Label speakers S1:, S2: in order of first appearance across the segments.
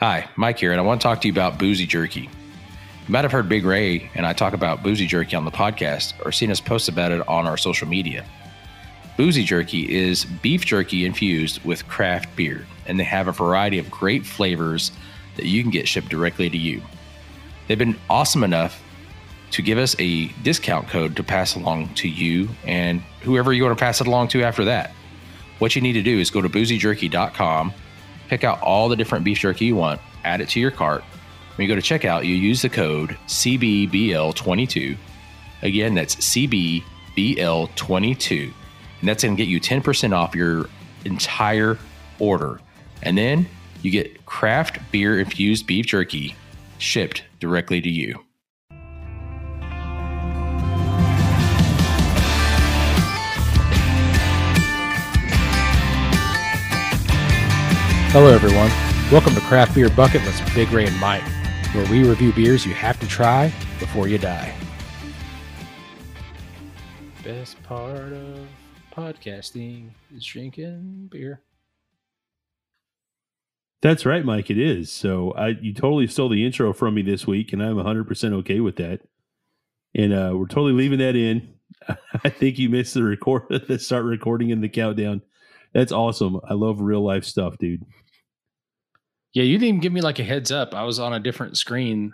S1: Hi, Mike here, and I want to talk to you about Boozy Jerky. You might have heard Big Ray and I talk about Boozy Jerky on the podcast or seen us post about it on our social media. Boozy Jerky is beef jerky infused with craft beer, and they have a variety of great flavors that you can get shipped directly to you. They've been awesome enough to give us a discount code to pass along to you and whoever you want to pass it along to after that. What you need to do is go to boozyjerky.com, pick out all the different beef jerky you want, add it to your cart. When you go to checkout, you use the code CBBL22. Again, that's CBBL22. And that's going to get you 10% off your entire order. And then you get craft beer infused beef jerky shipped directly to you.
S2: Hello, everyone. Welcome to Craft Beer Bucket List with Big Ray and Mike, where we review beers you have to try before you die. Best part of podcasting is drinking beer.
S3: That's right, Mike. It is. So I you totally stole the intro from me this week, and I'm 100 percent okay with that. And uh, we're totally leaving that in. I think you missed the record, the start recording in the countdown. That's awesome. I love real life stuff, dude.
S2: Yeah, you didn't even give me like a heads up. I was on a different screen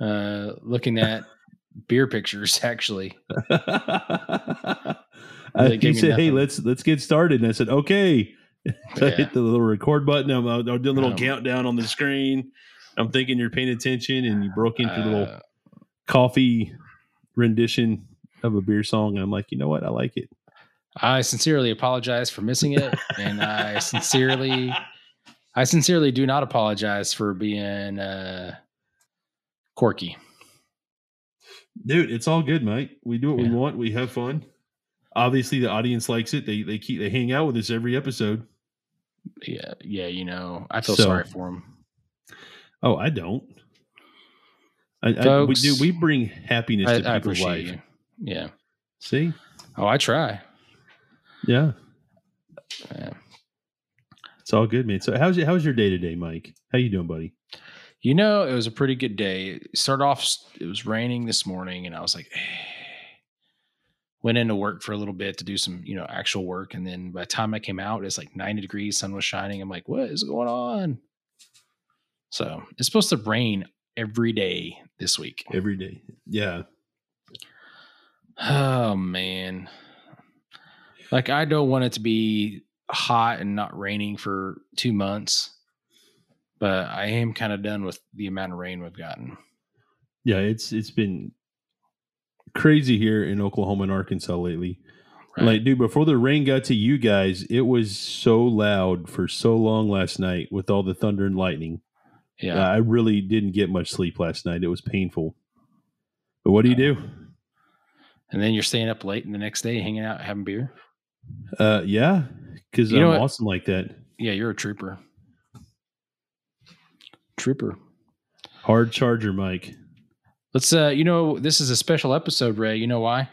S2: uh, looking at beer pictures, actually.
S3: I, he said, "Hey, let's let's get started," and I said, "Okay." So I hit the little record button. I'm, do a little um, countdown on the screen. I'm thinking you're paying attention, and you broke into uh, little coffee rendition of a beer song. I'm like, you know what? I like it.
S2: I sincerely apologize for missing it, and I sincerely, I sincerely do not apologize for being uh, quirky.
S3: Dude, it's all good, Mike. We do what yeah. we want. We have fun. Obviously, the audience likes it. They they keep they hang out with us every episode.
S2: Yeah, yeah. You know, I feel so, sorry for them.
S3: Oh, I don't. I, Folks, I, we do. We bring happiness to I, people's life. You.
S2: Yeah.
S3: See.
S2: Oh, I try.
S3: Yeah. yeah. It's all good, man. So how's your, how's your day today, Mike? How you doing, buddy?
S2: You know, it was a pretty good day. It started off, it was raining this morning, and I was like, went into work for a little bit to do some, you know, actual work. And then by the time I came out, it's like 90 degrees, sun was shining. I'm like, what is going on? So it's supposed to rain every day this week.
S3: Every day. Yeah.
S2: Oh, man. Like I don't want it to be hot and not raining for two months, but I am kind of done with the amount of rain we've gotten.
S3: Yeah, it's it's been crazy here in Oklahoma and Arkansas lately. Right. Like, dude, before the rain got to you guys, it was so loud for so long last night with all the thunder and lightning. Yeah, uh, I really didn't get much sleep last night. It was painful. But what do you do?
S2: And then you're staying up late and the next day hanging out having beer.
S3: Uh, yeah, because I'm what? awesome like that.
S2: Yeah, you're a trooper. Trooper.
S3: Hard charger, Mike.
S2: Let's. Uh, you know, this is a special episode, Ray. You know why?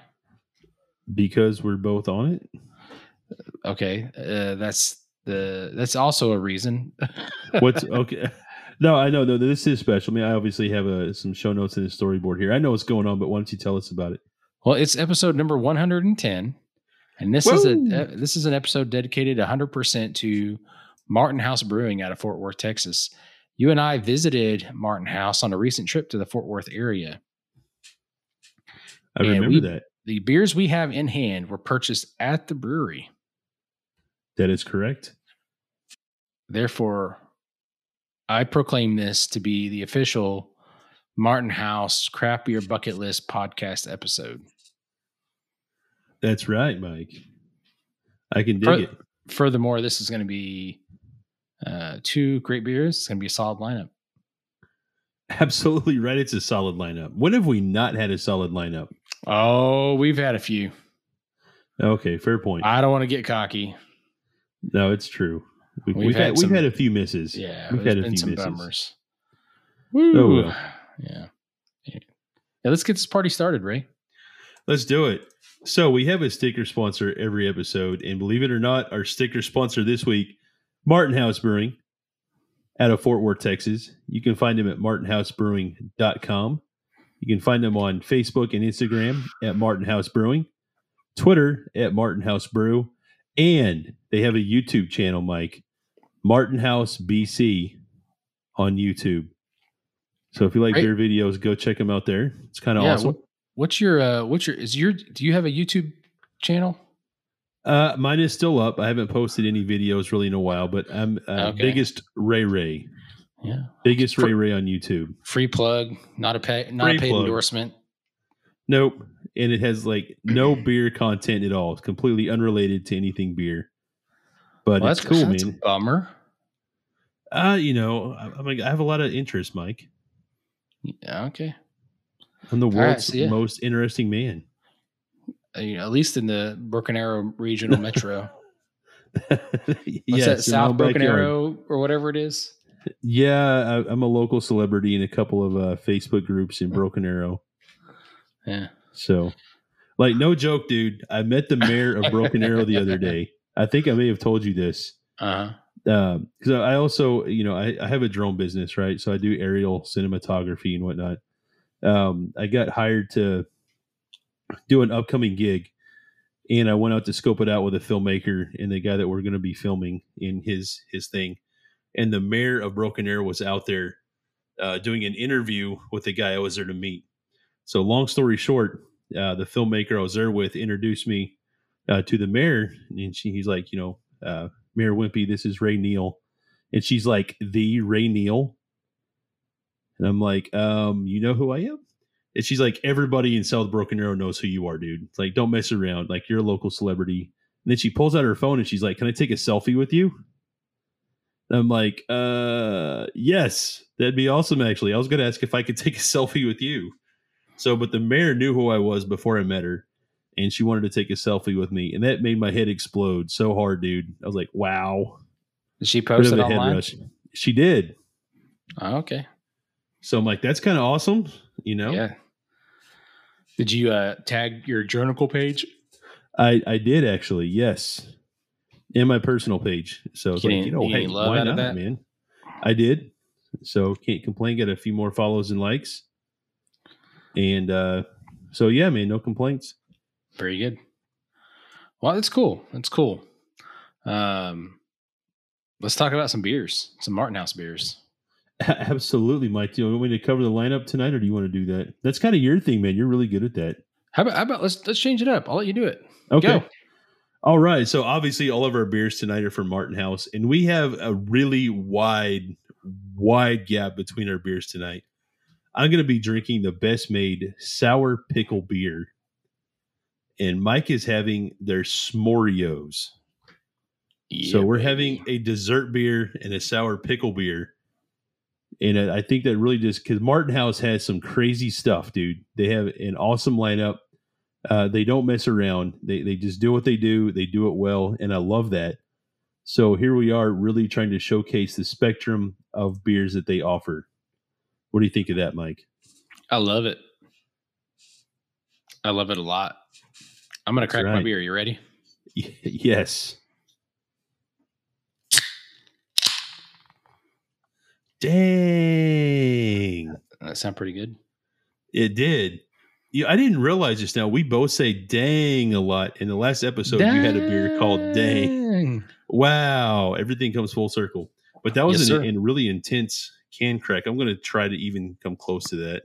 S3: Because we're both on it.
S2: Okay, uh, that's the. That's also a reason.
S3: What's okay? No, I know. No, this is special. I mean, I obviously have a, uh, some show notes in the storyboard here. I know what's going on, but why don't you tell us about it?
S2: Well, it's episode number 110. And this Woo! is a uh, this is an episode dedicated 100% to Martin House Brewing out of Fort Worth, Texas. You and I visited Martin House on a recent trip to the Fort Worth area.
S3: I remember we, that.
S2: The beers we have in hand were purchased at the brewery.
S3: That is correct.
S2: Therefore, I proclaim this to be the official Martin House Craft Beer Bucket List podcast episode.
S3: That's right, Mike. I can dig it.
S2: Furthermore, this is going to be uh, two great beers. It's going to be a solid lineup.
S3: Absolutely right. It's a solid lineup. When have we not had a solid lineup?
S2: Oh, we've had a few.
S3: Okay, fair point.
S2: I don't want to get cocky.
S3: No, it's true. We've, we've, we've had, some, we've had a few misses.
S2: Yeah, we've had a few misses. Bummers. Woo. Oh, well. yeah. yeah. Let's get this party started, Ray.
S3: Let's do it. So we have a sticker sponsor every episode, and believe it or not, our sticker sponsor this week, Martin House Brewing, out of Fort Worth, Texas. You can find them at martinhousebrewing.com. You can find them on Facebook and Instagram at Martin House Brewing, Twitter at Martin House Brew, and they have a YouTube channel, Mike, Martin House BC on YouTube. So if you like
S2: Great.
S3: their videos, go check them out there. It's kind of
S2: Yeah,
S3: awesome.
S2: What's your uh what's your is your do you have a YouTube channel?
S3: Uh, mine is still up. I haven't posted any videos really in a while, but I'm uh,
S2: Okay.
S3: biggest Ray Ray,
S2: Yeah.
S3: biggest
S2: For-
S3: Ray Ray on YouTube.
S2: Free plug, not a pay not
S3: Free
S2: a paid
S3: plug.
S2: endorsement.
S3: Nope, and it has like no beer content at all. It's completely unrelated to anything beer. But
S2: Well,
S3: it's cool,
S2: that's a
S3: man.
S2: bummer.
S3: Uh, you know, I, I'm like, I have a lot of interest, Mike.
S2: Yeah, okay.
S3: I'm the
S2: right,
S3: world's
S2: so yeah.
S3: most interesting man.
S2: Uh, you know, at least in the Broken Arrow Regional Metro.
S3: Yes,
S2: that? South Broken
S3: backyard.
S2: Arrow or whatever it is.
S3: Yeah, I, I'm a local celebrity in a couple of uh, Facebook groups in Broken Arrow.
S2: Yeah.
S3: So, like, no joke, dude. I met the mayor of Broken Arrow the other day. I think I may have told you this.
S2: Uh huh.
S3: because I also, you know, I, I have a drone business, right? So I do aerial cinematography and whatnot. Um, I got hired to do an upcoming gig, and I went out to scope it out with a filmmaker and the guy that we're going to be filming in his his thing. And the mayor of Broken Arrow was out there uh, doing an interview with the guy I was there to meet. So, long story short, uh, the filmmaker I was there with introduced me uh, to the mayor, and she, he's like, you know, uh, Mayor Wimpee, this is Ray Neal. And she's like, the Ray Neal. And I'm like, um, you know who I am? And she's like, everybody in South Broken Arrow knows who you are, dude. It's like, don't mess around. Like, you're a local celebrity. And then she pulls out her phone and she's like, Can I take a selfie with you? And I'm like, uh yes, that'd be awesome actually. I was gonna ask if I could take a selfie with you. So, but the mayor knew who I was before I met her, and she wanted to take a selfie with me, and that made my head explode so hard, dude. I was like, wow.
S2: Did she post it
S3: head
S2: online?
S3: rush. She did.
S2: Oh, okay.
S3: So I'm like, that's kind of awesome, you know?
S2: Yeah. Did you uh tag your journal page?
S3: I I did actually, yes, in my personal page. So it's
S2: Get
S3: like, you know, hey, why not, man? I did. So can't complain. Got a few more follows and likes, and uh so yeah, man, no complaints.
S2: Very good. Well, that's cool. That's cool. Um, let's talk about some beers, some Martin House beers.
S3: Absolutely, Mike. Do you want me to cover the lineup tonight, or do you want to do that? That's kind of your thing, man. You're really good at that.
S2: How about, how about let's let's change it up. I'll let you do it.
S3: Okay.
S2: Go.
S3: All right. So obviously, all of our beers tonight are from Martin House, and we have a really wide, wide gap between our beers tonight. I'm going to be drinking the best made sour pickle beer, and Mike is having their S'moreos. so we're having a dessert beer and a sour pickle beer. And I think that really just because Martin House has some crazy stuff, dude. They have an awesome lineup. Uh, they don't mess around. They they just do what they do. They do it well, and I love that. So here we are, really trying to showcase the spectrum of beers that they offer. What do you think of that, Mike?
S2: I love it. I love it a lot. I'm gonna
S3: That's
S2: crack my
S3: right.
S2: beer. You ready?
S3: yes. Dang.
S2: That sound pretty good.
S3: It did. Yeah, I didn't realize just now. We both say "dang" a lot. In the last episode, you had a beer called "Dang."
S2: Dang.
S3: Wow, everything comes full circle. But that was
S2: Yes,
S3: an, an really intense can crack. I'm going to try to even come close to that.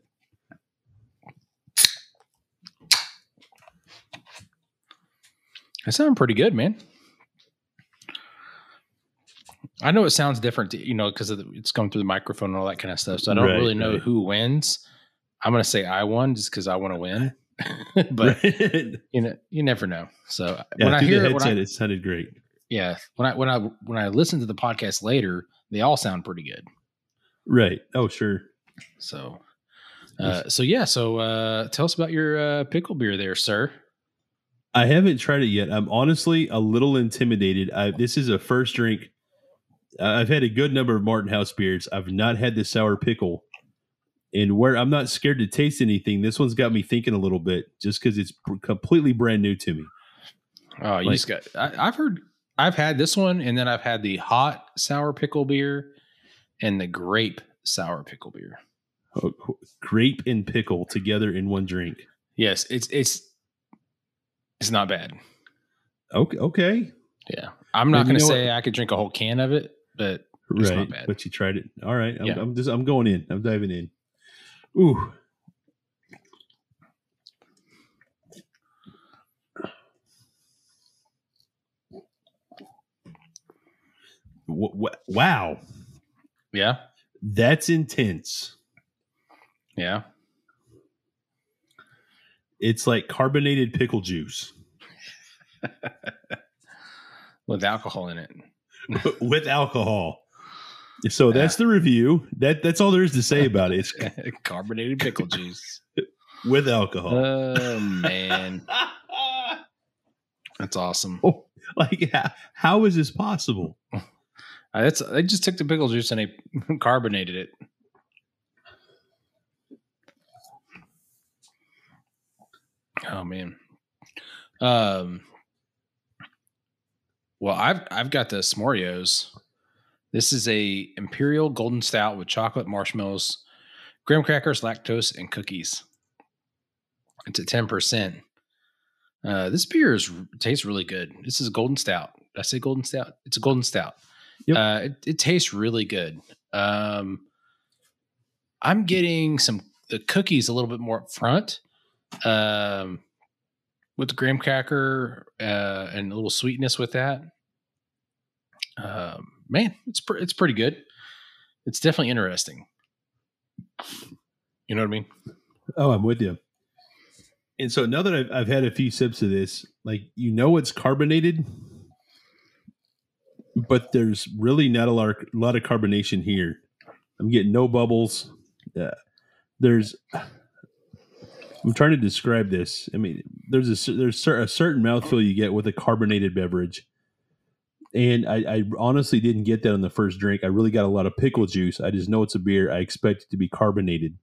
S2: That sounded pretty good, man. I know it sounds different, to, you know, because it's going through the microphone and all that kind of stuff. So I don't
S3: Right,
S2: really know
S3: right.
S2: who wins. I'm going to say I won just because I want to win. but
S3: Right.
S2: you know, you never know. So
S3: yeah,
S2: when I hear
S3: the headset,
S2: I,
S3: it sounded great.
S2: yeah, when I when I when I listen to the podcast later, they all sound pretty good.
S3: Right. Oh, sure.
S2: So, uh, so yeah, so uh, tell us about your uh, pickle beer there, sir.
S3: I haven't tried it yet. I'm honestly a little intimidated. I, this is a first drink. I've had a good number of Martin House beers. I've not had the sour pickle, and where I'm not scared to taste anything. This one's got me thinking a little bit, just because it's completely brand new to me.
S2: Oh, you
S3: Like-
S2: just got. I, I've heard. I've had this one, and then I've had the hot sour pickle beer, and the grape sour pickle beer.
S3: Oh, grape and pickle together in one drink.
S2: Yes, it's it's it's not bad.
S3: Okay, okay.
S2: Yeah, I'm not going to say what? I could drink a whole can of it, but it's right.
S3: But you tried it. All right, I'm, yeah. I'm just I'm going in. I'm diving in. Ooh. wow.
S2: Yeah.
S3: That's intense.
S2: Yeah.
S3: It's like carbonated pickle juice
S2: with alcohol in it.
S3: with alcohol. So that's the review. That that's all there is to say about it. It's
S2: carbonated pickle juice
S3: with alcohol.
S2: Oh man, that's awesome.
S3: Oh, like how, how is this possible?
S2: That's they just took the pickle juice and they carbonated it. Oh man. Um. Well, I've I've got the S'moreos. This is a imperial golden stout with chocolate marshmallows, graham crackers, lactose, and cookies. It's at ten percent. Uh, this beer is tastes really good. This is a golden stout. Did I say golden stout? It's a golden stout. Yep. Uh, it, it, tastes really good. Um, I'm getting some the cookies a little bit more up front. Um, with the graham cracker uh, and a little sweetness with that. Um, man, it's pre- it's pretty good. It's definitely interesting. You know what I mean?
S3: Oh, I'm with you. And so now that I've, I've had a few sips of this, like you know, it's carbonated, but there's really not a lot, of, lot of carbonation here. I'm getting no bubbles. Uh, there's I'm trying to describe this. I mean, there's a there's a certain mouthfeel you get with a carbonated beverage, and I, I, honestly didn't get that on the first drink. I really got a lot of pickle juice. I just know it's a beer. I expect it to be carbonated,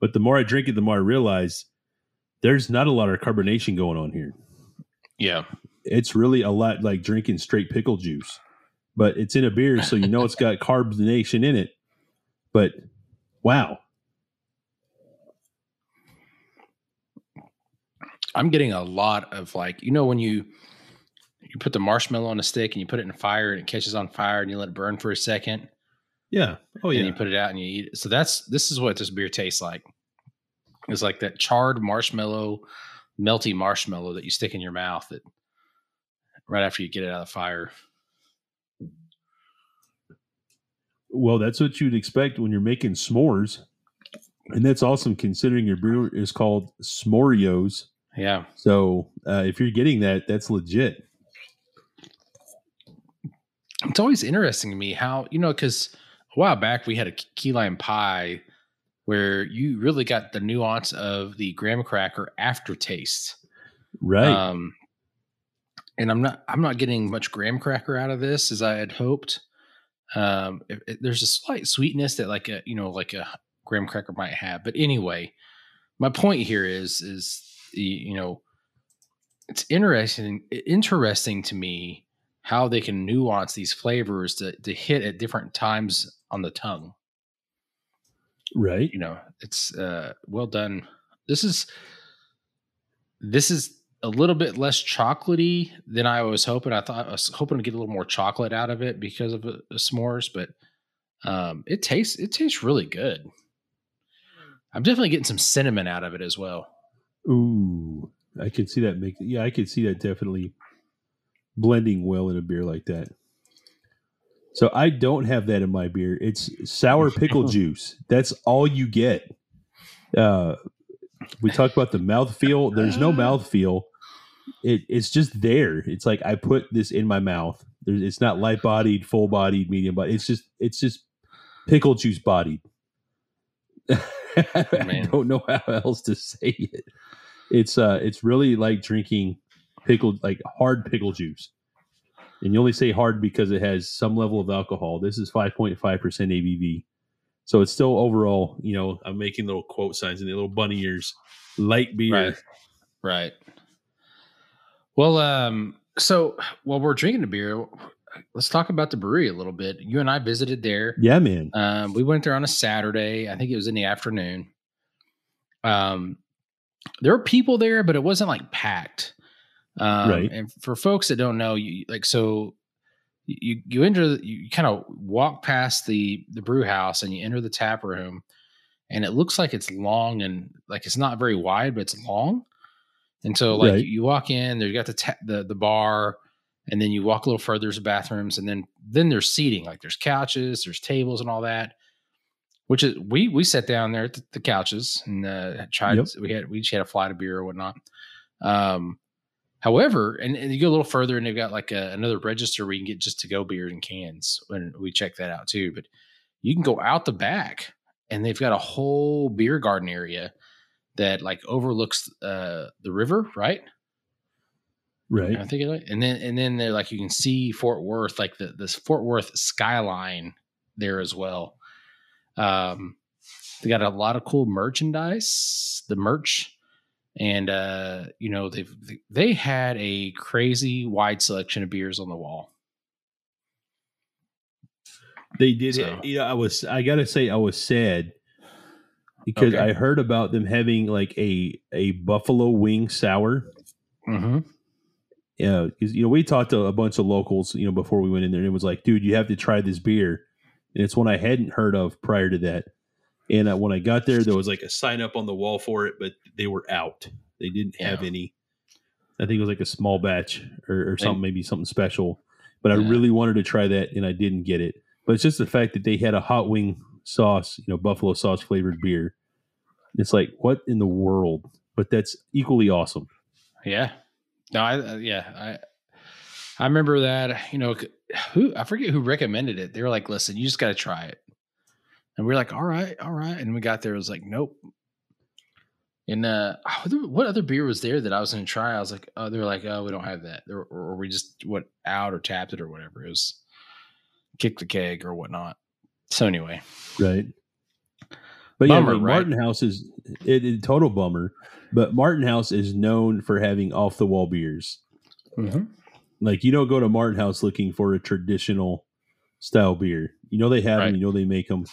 S3: but the more I drink it, the more I realize there's not a lot of carbonation going on here.
S2: Yeah,
S3: it's really a lot like drinking straight pickle juice, but it's in a beer, so you know it's got carbonation in it. But wow,
S2: I'm getting a lot of like, you know, when you you put the marshmallow on a stick and you put it in a fire and it catches on fire and you let it burn for a second.
S3: Yeah.
S2: Oh yeah. And you put it out and you eat it. So that's this is what this beer tastes like. It's like that charred marshmallow, melty marshmallow that you stick in your mouth that right after you get it out of the fire.
S3: Well, that's what you'd expect when you're making s'mores. And that's awesome considering your brew is called S'moreos.
S2: Yeah.
S3: So uh, if you're getting that, that's legit.
S2: It's always interesting to me how, you know, because a while back we had a key lime pie where you really got the nuance of the graham cracker aftertaste.
S3: Right. Um,
S2: and I'm not I'm not getting much graham cracker out of this as I had hoped. Um, it, it, there's a slight sweetness that like a you know like a graham cracker might have, but anyway, my point here is is you know, it's interesting interesting to me how they can nuance these flavors to, to hit at different times on the tongue.
S3: Right.
S2: You know, it's uh well done. This is this is a little bit less chocolatey than I was hoping. I thought I was hoping to get a little more chocolate out of it because of the, the s'mores, but um, it tastes it tastes really good. I'm definitely getting some cinnamon out of it as well.
S3: Ooh, I could see that make. Yeah, I could see that definitely blending well in a beer like that. So I don't have that in my beer. It's sour pickle juice. That's all you get. Uh, we talked about the mouth feel. There's no mouth feel. It, it's just there. It's like I put this in my mouth. There's, it's not light bodied, full bodied, medium bodied. It's just it's just pickle juice bodied. I don't know how else to say it. It's uh, it's really like drinking pickled, like hard pickle juice. And you only say hard because it has some level of alcohol. This is 5.5% ABV. So it's still overall, you know, I'm making little quote signs and the little bunny ears, light beer.
S2: Right. Right. Well, um, so while we're drinking the beer, let's talk about the brewery a little bit. You and I visited there.
S3: Yeah, man.
S2: Um, we went there on a Saturday. I think it was in the afternoon. Um, there were people there, but it wasn't like packed. Um,
S3: Right.
S2: And for folks that don't know, you like so you you enter you kind of walk past the the brew house and you enter the tap room, and it looks like it's long and like it's not very wide, but it's long. And so like
S3: Right.
S2: you walk in, there you got the ta- the the bar, and then you walk a little further, there's bathrooms, and then then there's seating, like there's couches, there's tables, and all that. Which is we we sat down there at the, the couches and uh, tried.
S3: Yep.
S2: We had we each had a flight of beer or whatnot. Um, however, and, and you go a little further, and they've got like a, another register where you can get just to go beer in cans. And we checked that out too. But you can go out the back, and they've got a whole beer garden area that like overlooks uh, the river, right?
S3: Right.
S2: I think it, and then and then they're like you can see Fort Worth, like the this Fort Worth skyline there as well. Um, they got a lot of cool merchandise, the merch, and uh, you know they've they had a crazy wide selection of beers on the wall.
S3: They did
S2: So-
S3: it. You know, I was I gotta say I was sad because
S2: Okay.
S3: I heard about them having like a a buffalo wing sour.
S2: Mm-hmm.
S3: Yeah, because you know we talked to a bunch of locals, you know, before we went in there, and it was like, dude, you have to try this beer, and it's one I hadn't heard of prior to that. And uh, when I got there, there was like a sign up on the wall for it, but they were out. They didn't have
S2: Yeah.
S3: any. I think it was like a small batch or, or something, maybe something special. But I really wanted to try that, and I didn't get it. But it's just the fact that they had a hot wing sauce, you know, buffalo sauce flavored beer. It's like, what in the world? But that's equally awesome.
S2: Yeah. No, I uh, yeah, I I remember that, you know, who I forget who recommended it. They were like, "Listen, you just got to try it." And we are like, "All right, all right." And we got there it was like, "Nope." And uh what other- beer was there that I was going to try? I was like, "Oh, they were like, "Oh, we don't have that." Or, or we just what out or tapped it or whatever. It was kick the keg or whatnot. So anyway,
S3: Right. But
S2: Bummer,
S3: yeah, like,
S2: right?
S3: Martin House is it, it total bummer. But Martin House is known for having off the wall beers. Like you don't go to Martin House looking for a traditional style beer. You know they have
S2: Right.
S3: them, you know they make them,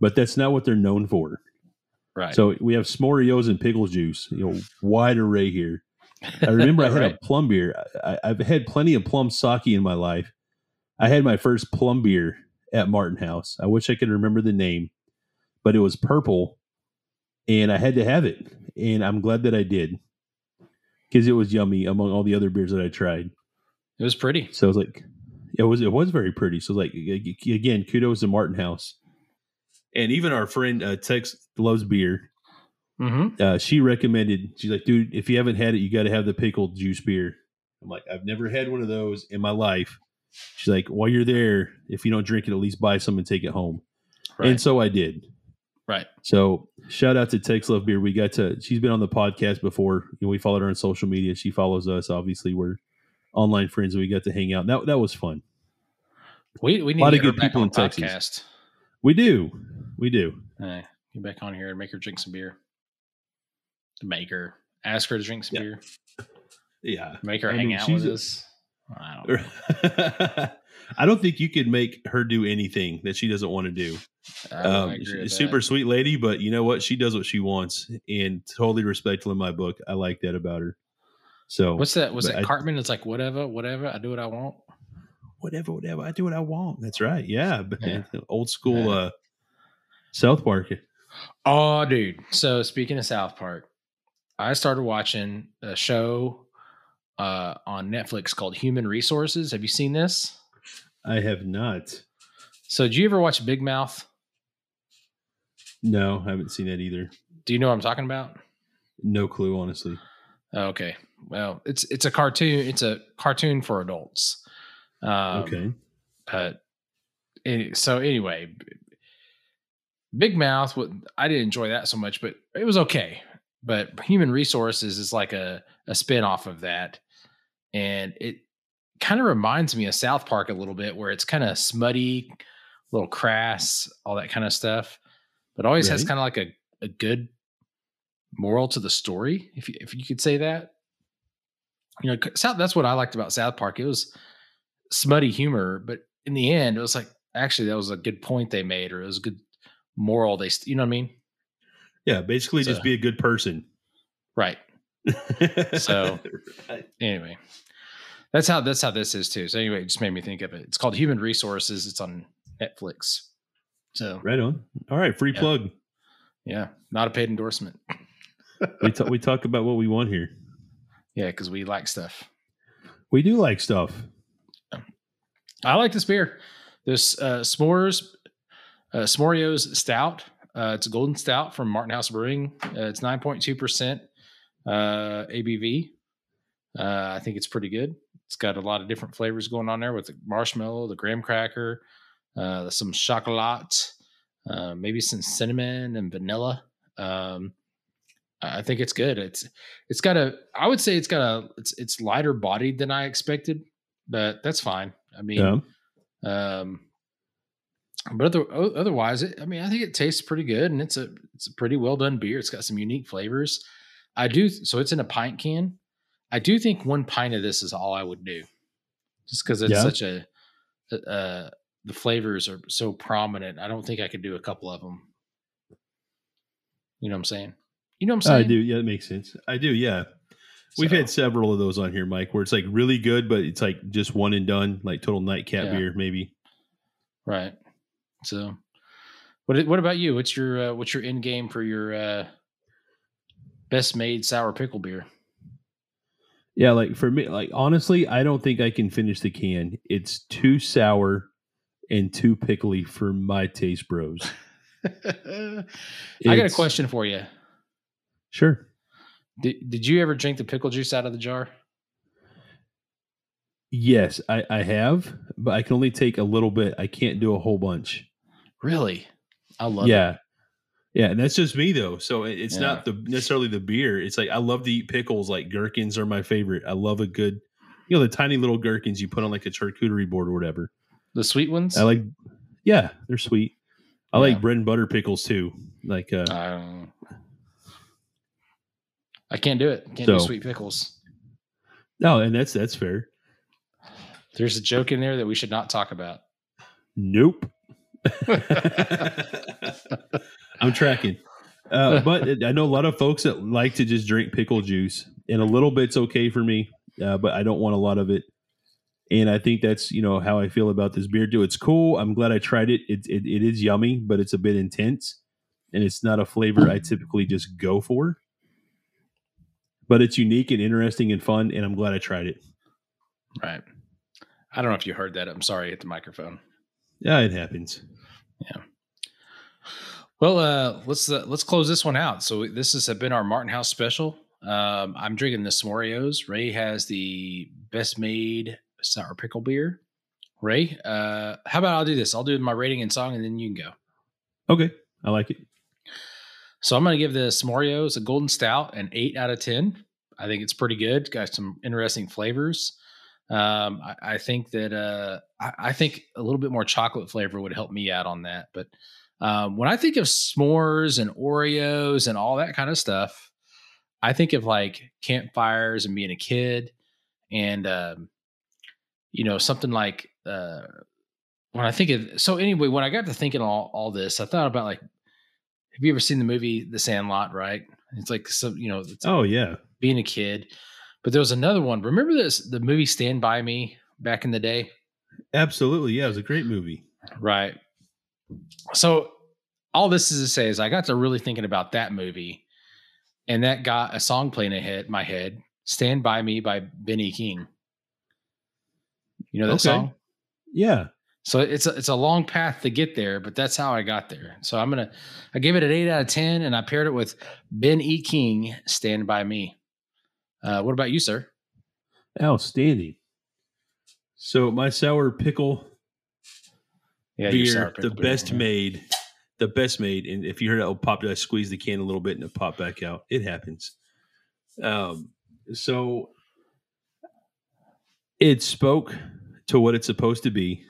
S3: but that's not what they're known for.
S2: right.
S3: So we have S'moreos and pickle juice. You know, wide array here. I remember I had
S2: Right.
S3: a plum beer. I, I've had plenty of plum sake in my life. I had my first plum beer at Martin House. I wish I could remember the name, but it was purple, and I had to have it, and I'm glad that I did because it was yummy among all the other beers that I tried.
S2: It was pretty.
S3: So I was like, it was it was very pretty. So like again, kudos to Martin House, and even our friend uh, Tex loves beer
S2: Mhm.
S3: uh, she recommended. She's like, dude, if you haven't had it, you got to have the pickled juice beer. I'm like, I've never had one of those in my life. She's like, while you're there, if you don't drink it, at least buy some and take it home.
S2: Right.
S3: And so I did.
S2: right.
S3: So shout out to Tex Love Beer. We got to. She's been on the podcast before. You know, we followed her on social media. She follows us. Obviously, we're online friends, and we got to hang out. That that was fun.
S2: We we need
S3: Lot
S2: to
S3: of good people in Texas.
S2: podcast.
S3: We do. We do.
S2: Uh, get back on here and make her drink some beer. Make her ask her to drink some
S3: Yeah.
S2: beer.
S3: Yeah.
S2: Make her
S3: I
S2: hang
S3: mean,
S2: out with
S3: a-
S2: us. I don't.
S3: I don't think you could make her do anything that she doesn't want to do. Um, she's a super
S2: that.
S3: sweet lady, but you know what? She does what she wants, and totally respectful in my book. I like that about her. So
S2: What's that? Was it
S3: I-
S2: Cartman? It's like whatever, whatever. I do what I want.
S3: whatever, whatever. I do what I want. That's right. Yeah,
S2: Yeah.
S3: old school
S2: Yeah.
S3: uh, South Park.
S2: Oh, dude. So speaking of South Park, I started watching a show uh, on Netflix called Human Resources. Have you seen this?
S3: I have not.
S2: So, did you ever watch Big Mouth?
S3: No, I haven't seen that either.
S2: Do you know what I'm talking about?
S3: No clue, honestly.
S2: Okay. Well, it's it's a cartoon. It's a cartoon for adults. Um,
S3: okay.
S2: But any, so anyway, Big Mouth. I didn't enjoy that so much, but it was okay. But Human Resources is like a a spin off of that, and it kind of reminds me of South Park a little bit, where it's kind of smutty, a little crass, all that kind of stuff, but always has kind of like a a good moral to the story, if you, if you could say that. You know, South, that's what I liked about South Park. It was smutty humor, but in the end, it was like actually that was a good point they made, or it was a good moral. They, you know what I mean?
S3: Yeah, basically, so, just be a good person.
S2: Right. so right. anyway, that's how that's how this is too. So anyway, it just made me think of it. It's called Human Resources. It's on Netflix. So
S3: right on. All right, free
S2: yeah.
S3: plug.
S2: Yeah, not a paid endorsement.
S3: we talk we talk about what we want here.
S2: Yeah, because we like stuff.
S3: We do like stuff.
S2: I like this beer. This uh, s'mores, uh, S'moreos Stout. Uh, it's a golden stout from Martin House Brewing. Uh, it's nine point two percent uh, ABV. Uh, I think it's pretty good. It's got a lot of different flavors going on there with the marshmallow, the graham cracker, uh, some chocolate, uh, maybe some cinnamon and vanilla. Um, I think it's good. It's it's got a. I would say it's got a. It's it's lighter bodied than I expected, but that's fine. I mean, yeah. um, but other, otherwise, it, I mean, I think it tastes pretty good, and it's a it's a pretty well done beer. It's got some unique flavors. I do so. It's in a pint can. I do think one pint of this is all I would do, just because it's yeah. such a, uh, the flavors are so prominent. I don't think I could do a couple of them. You know what I'm saying? You know what I'm saying?
S3: I do. Yeah, it makes sense. I do. Yeah. We've had several of those on here, Mike, where it's like really good, but it's like just one and done, like total nightcap yeah. beer, maybe.
S2: Right. So, what what about you? What's your uh, what's your end game for your uh, best made sour pickle beer?
S3: Yeah, like for me, like honestly, I don't think I can finish the can. It's too sour and too pickly for my taste bros.
S2: I got a question for you.
S3: Sure.
S2: Did Did you ever drink the pickle juice out of the jar?
S3: Yes, I, I have, but I can only take a little bit. I can't do a whole bunch.
S2: Really? I love
S3: yeah. it. Yeah, and that's just me though. So it's yeah. not the necessarily the beer. It's like I love to eat pickles. Like gherkins are my favorite. I love a good, you know, the tiny little gherkins you put on like a charcuterie board or whatever.
S2: The sweet ones.
S3: I like. Yeah, they're sweet. I yeah. like bread and butter pickles too. Like, uh,
S2: um, I can't do it. Can't so, do sweet pickles.
S3: No, and that's that's fair.
S2: There's a joke in there that we should not talk about.
S3: Nope. I'm tracking. Uh, but I know a lot of folks that like to just drink pickle juice, and a little bit's okay for me, uh, but I don't want a lot of it. And I think that's you know how I feel about this beer too. It's cool. I'm glad I tried it. It it, it is yummy, but it's a bit intense, and it's not a flavor I typically just go for. But it's unique and interesting and fun, and I'm glad I tried it.
S2: Right. I don't know if you heard that. I'm sorry, hit the microphone.
S3: Yeah, it happens.
S2: Yeah. Well, uh, let's uh, let's close this one out. So this has been our Martin House special. Um, I'm drinking the S'moreos. Ray has the best made sour pickle beer. Ray, uh, how about I'll do this? I'll do my rating and song, and then you can go.
S3: Okay, I like it.
S2: So I'm going to give the S'moreos a golden stout an eight out of ten. I think it's pretty good. Got some interesting flavors. Um, I, I, think that uh, I, I, think a little bit more chocolate flavor would help me out on that. But um, when I think of s'mores and Oreos and all that kind of stuff, I think of like campfires and being a kid, and um, you know something like uh, when I think of. So anyway, when I got to thinking all all this, I thought about like, have you ever seen the movie The Sandlot? Right? It's like so you know.
S3: oh yeah,
S2: being a kid but there was another one. Remember this the movie Stand By Me back in the day?
S3: Absolutely. Yeah, it was a great movie.
S2: Right. So all this is to say is I got to really thinking about that movie and that got a song playing in my head, Stand By Me by Benny King. You know that okay. song?
S3: Yeah.
S2: So it's a, it's a long path to get there, but that's how I got there. So I'm gonna I gave it an eight out of ten, and I paired it with Ben E. King, "Stand by Me." Uh, what about you, sir?
S3: Outstanding. So my sour pickle yeah, beer, the beer, best yeah. made, the best made. And if you heard it, oh, pop, I squeeze the can a little bit and it pop back out. It happens. Um, so it spoke to what it's supposed to be.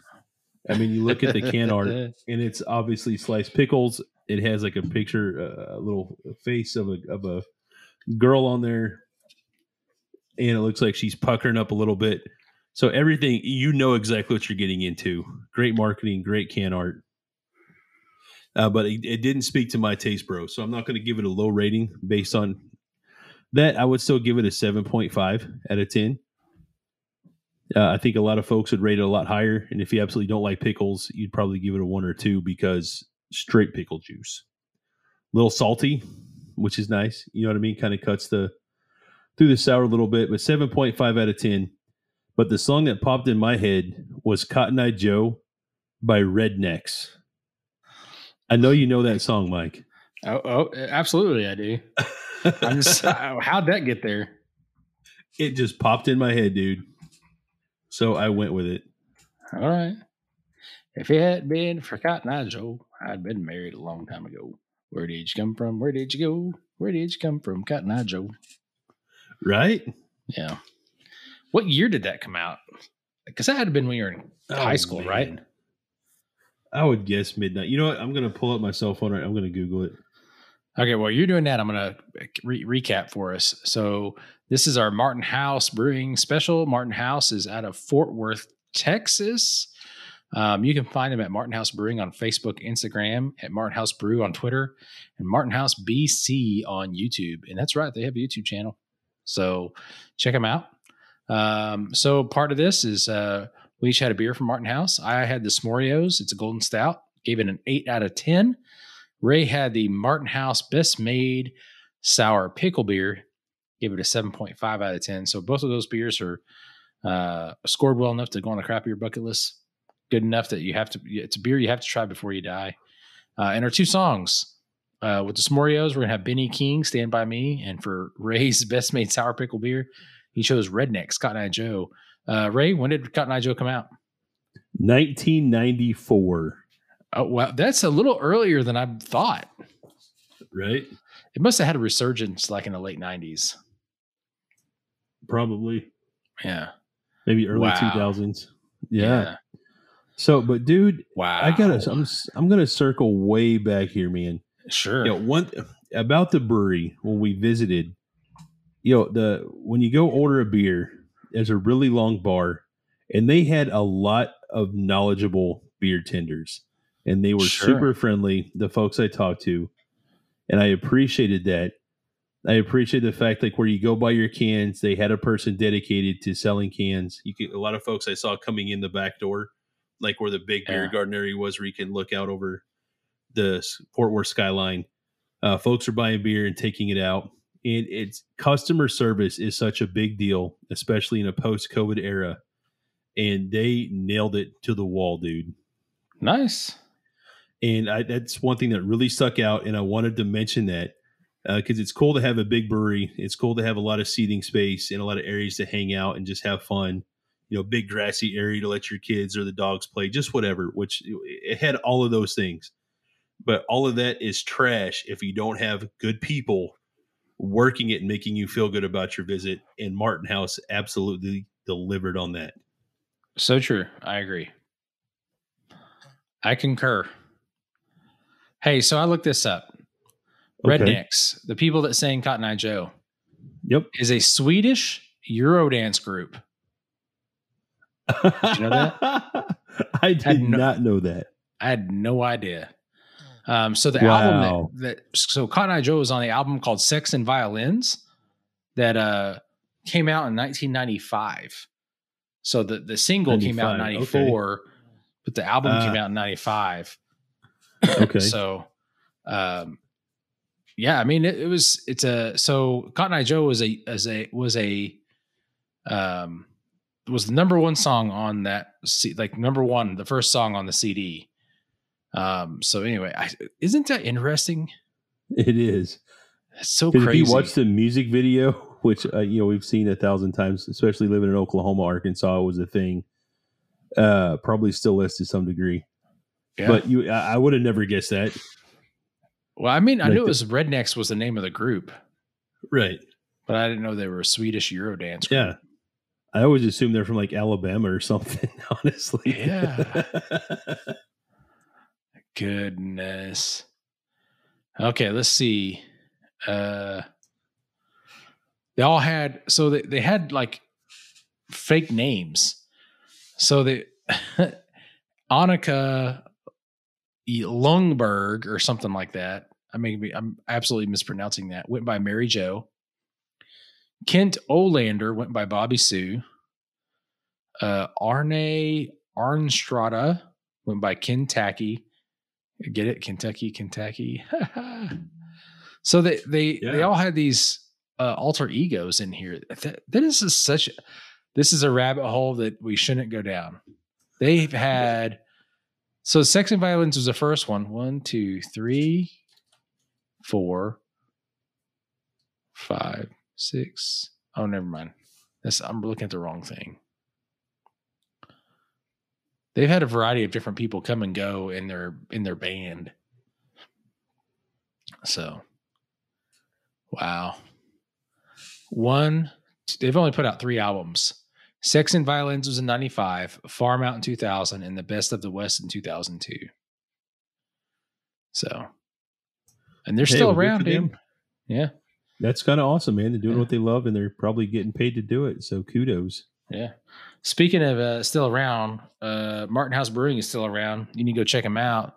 S3: I mean, you look at the can art, and it's obviously sliced pickles. It has like a picture, uh, a little face of a of a girl on there and it looks like she's puckering up a little bit. So everything you know exactly what you're getting into. Great marketing, great can art. Uh, but it, it, didn't speak to my taste, bro. So I'm not going to give it a low rating based on that. I would still give it a 7.5 out of 10. Uh, I think a lot of folks would rate it a lot higher. And if you absolutely don't like pickles, you'd probably give it a one or two because straight pickle juice. A little salty, which is nice. You know what I mean? Kind of cuts the through the sour a little bit, but 7.5 out of 10. But the song that popped in my head was Cotton Eye Joe by Rednex. I know you know that song, Mike.
S2: Oh, oh absolutely, I do. I'm just, how'd that get there?
S3: It just popped in my head, dude. So I went with it.
S2: All right. If it had been for Cotton Eye Joe, I'd been married a long time ago. Where did you come from? Where did you go? Where did you come from, Cotton Eye Joe?
S3: Right?
S2: Yeah. What year did that come out? Because that had been when you were in oh, high school, man. right?
S3: I would guess midnight. You know what? I'm going to pull up my cell phone. Right. I'm going to Google it.
S2: Okay, well, you're doing that. I'm going to re- recap for us. So, this is our Martin House Brewing special. Martin House is out of Fort Worth, Texas. Um, you can find them at Martin House Brewing on Facebook, Instagram, at Martin House Brew on Twitter, and Martin House BC on YouTube. And that's right, they have a YouTube channel. So check them out. Um, so part of this is uh, we each had a beer from Martin House. I had the S'moreos. It's a golden stout. Gave it an eight out of ten. Ray had the Martin House Best Made Sour Pickle Beer. Gave it a seven point five out of ten. So both of those beers are uh, scored well enough to go on a crap beer bucket list. Good enough that you have to. It's a beer you have to try before you die. Uh, and our two songs. Uh, with the S'moreos, we're gonna have Benny King, Stand By Me, and for Ray's Best Made Sour Pickle Beer, he chose Rednex, Cotton Eye Joe. Uh, Ray, when did Cotton Eye Joe come out?
S3: 1994.
S2: Oh, well, that's a little earlier than I thought.
S3: Right?
S2: It must have had a resurgence like in the late 90s.
S3: Probably.
S2: Yeah.
S3: Maybe early wow. 2000s. Yeah. yeah. So, but dude,
S2: wow.
S3: I gotta, I'm, I'm gonna circle way back here, man.
S2: Sure.
S3: You know, one about the brewery when we visited, you know, the when you go order a beer, there's a really long bar, and they had a lot of knowledgeable beer tenders, and they were sure. super friendly. The folks I talked to, and I appreciated that. I appreciate the fact like where you go buy your cans, they had a person dedicated to selling cans. You could a lot of folks I saw coming in the back door, like where the big beer yeah. garden area was, where you can look out over the Fort Worth skyline. Uh, folks are buying beer and taking it out and it's customer service is such a big deal, especially in a post COVID era. And they nailed it to the wall, dude.
S2: Nice.
S3: And I, that's one thing that really stuck out. And I wanted to mention that because uh, it's cool to have a big brewery. It's cool to have a lot of seating space and a lot of areas to hang out and just have fun. You know, big grassy area to let your kids or the dogs play, just whatever. Which it had all of those things, but all of that is trash if you don't have good people working it and making you feel good about your visit. And Martin House absolutely delivered on that.
S2: So true. I agree. I concur. Hey, so I looked this up. Okay. Rednex, the people that sang Cotton Eye Joe,
S3: yep,
S2: is a Swedish Eurodance group.
S3: Did you know that? I did I no, not know that.
S2: I had no idea. Um, so the wow. album that, that so Cotton Eye Joe was on the album called Sex and Violins that uh came out in 1995. So the the single came out in 94, okay. but the album uh, came out in 95.
S3: Okay.
S2: so um yeah, I mean it, it, was it's a so Cotton Eye Joe was a as a was a um was the number one song on that like number one the first song on the CD um, so anyway, I, isn't that interesting?
S3: It is.
S2: It's so crazy.
S3: If you watch the music video, which uh, you know we've seen a thousand times, especially living in Oklahoma, Arkansas was a thing. Uh, probably still is to some degree. Yeah. But you, I, I would have never guessed that.
S2: Well, I mean, I like knew it was Rednex was the name of the group,
S3: right?
S2: But I didn't know they were a Swedish Eurodance. Group.
S3: Yeah, I always assumed they're from like Alabama or something. Honestly,
S2: yeah. goodness. Okay, let's see. Uh they all had so they, they had like fake names. So the Annika Lungberg or something like that. I mean, I'm absolutely mispronouncing that. Went by Mary Jo. Kent Olander went by Bobby Sue. Uh, Arne Arnstrada went by Kentucky. Get it? Kentucky, Kentucky. so they they yeah. they all had these uh, alter egos in here. That, that is such. This is a rabbit hole that we shouldn't go down. They've had. So sex and violence was the first one. One, two, three, four, five, six. Oh, never mind. That's I'm looking at the wrong thing. They've had a variety of different people come and go in their in their band. So, wow. One, they've only put out three albums. Sex and Violence was in 95, Farm Out in 2000, and The Best of the West in 2002. So, and they're hey, still around, dude. Yeah.
S3: That's kind of awesome, man. They're doing yeah. what they love and they're probably getting paid to do it. So kudos.
S2: Yeah. Speaking of uh, still around, uh, Martin House Brewing is still around. You need to go check them out.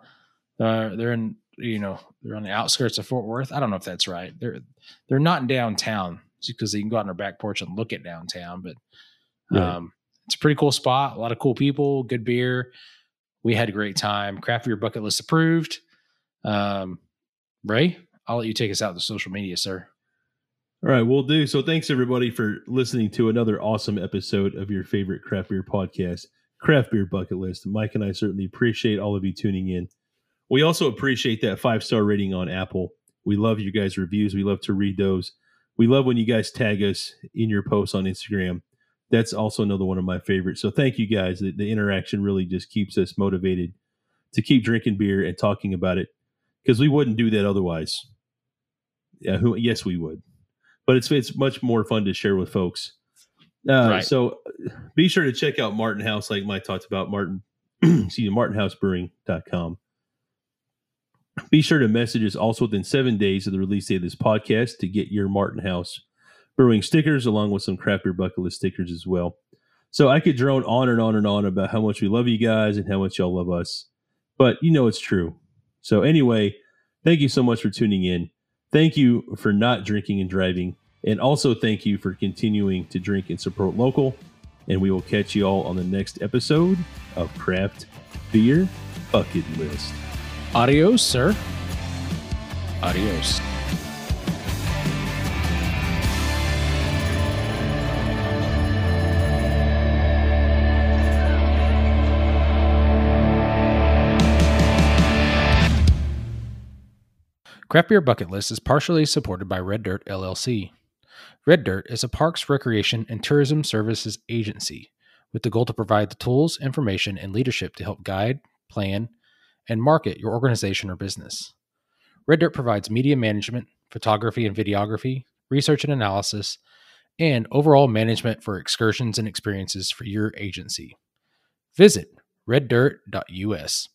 S2: Uh, they're in, you know, they're on the outskirts of Fort Worth. I don't know if that's right. They're they're not in downtown because they can go out on their back porch and look at downtown. But right. um, it's a pretty cool spot. A lot of cool people, good beer. We had a great time. Craft beer bucket list approved. Um, Ray, I'll let you take us out to social media, sir.
S3: All right, we'll do. So thanks everybody for listening to another awesome episode of your favorite craft beer podcast, Craft Beer Bucket List. Mike and I certainly appreciate all of you tuning in. We also appreciate that five star rating on Apple. We love you guys' reviews. We love to read those. We love when you guys tag us in your posts on Instagram. That's also another one of my favorites. So thank you guys. The, the interaction really just keeps us motivated to keep drinking beer and talking about it because we wouldn't do that otherwise. Yeah, who? Yes, we would but it's it's much more fun to share with folks. Uh, right. So be sure to check out Martin House, like Mike talked about, Martin, excuse me, martinhousebrewing.com. Be sure to message us also within seven days of the release date of this podcast to get your Martin House Brewing stickers, along with some craft beer bucket list stickers as well. So I could drone on and on and on about how much we love you guys and how much y'all love us, but you know it's true. So anyway, thank you so much for tuning in. Thank you for not drinking and driving. And also thank you for continuing to drink and support local. And we will catch you all on the next episode of Craft Beer Bucket List.
S2: Adios, sir. Adios. Craft Beer Bucket List is partially supported by Red Dirt LLC. Red Dirt is a parks, recreation, and tourism services agency with the goal to provide the tools, information, and leadership to help guide, plan, and market your organization or business. Red Dirt provides media management, photography and videography, research and analysis, and overall management for excursions and experiences for your agency. Visit reddirt.us.